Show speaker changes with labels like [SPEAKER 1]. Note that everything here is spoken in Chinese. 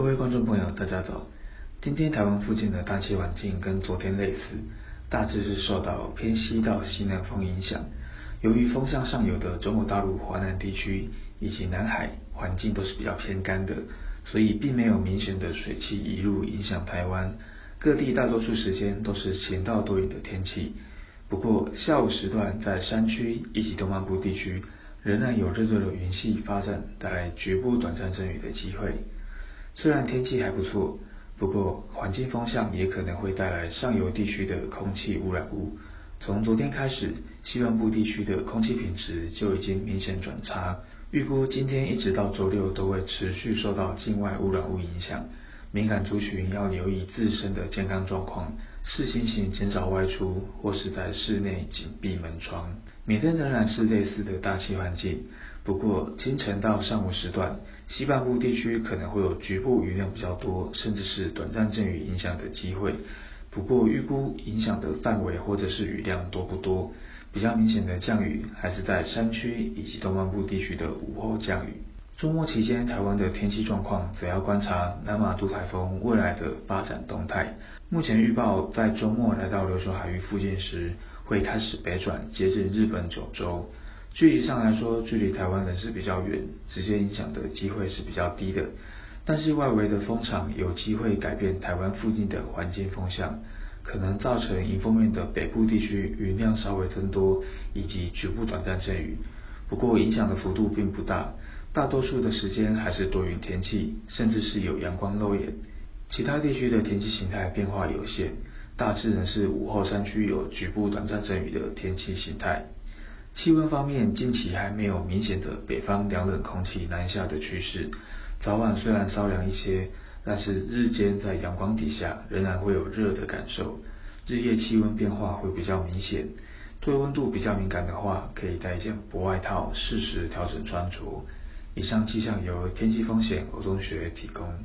[SPEAKER 1] 各位观众朋友，大家早。今天台湾附近的大气环境跟昨天类似，大致是受到偏西到西南风影响。由于风向上游的中国大陆华南地区以及南海环境都是比较偏干的，所以并没有明显的水汽移入影响台湾。各地大多数时间都是晴到多云的天气。不过下午时段在山区以及东半部地区，仍然有热热的云系发展，带来局部短暂阵雨的机会。虽然天气还不错，不过环境风向也可能会带来上游地区的空气污染物。从昨天开始，西半部地区的空气品质就已经明显转差。预估今天一直到周六都会持续受到境外污染物影响，敏感族群要留意自身的健康状况，视情形减少外出，或是在室内紧闭门窗。明天仍然是类似的大气环境。不过，清晨到上午时段，西半部地区可能会有局部雨量比较多，甚至是短暂阵雨影响的机会。不过，预估影响的范围或者是雨量多不多？比较明显的降雨还是在山区以及东半部地区的午后降雨。周末期间，台湾的天气状况则要观察南玛都台风未来的发展动态。目前预报在周末来到琉球海域附近时，会开始北转，接近日本九州。距离上来说，距离台湾仍是比较远，直接影响的机会是比较低的。但是外围的风场有机会改变台湾附近的环境风向，可能造成迎风面的北部地区云量稍微增多，以及局部短暂阵雨。不过影响的幅度并不大，大多数的时间还是多云天气，甚至是有阳光露眼。其他地区的天气形态变化有限，大致仍是午后山区有局部短暂阵雨的天气形态。气温方面，近期还没有明显的北方凉冷空气南下的趋势。早晚虽然稍凉一些，但是日间在阳光底下仍然会有热的感受。日夜气温变化会比较明显。对温度比较敏感的话，可以带一件薄外套，适时调整穿着。以上气象由天气风险欧中学提供。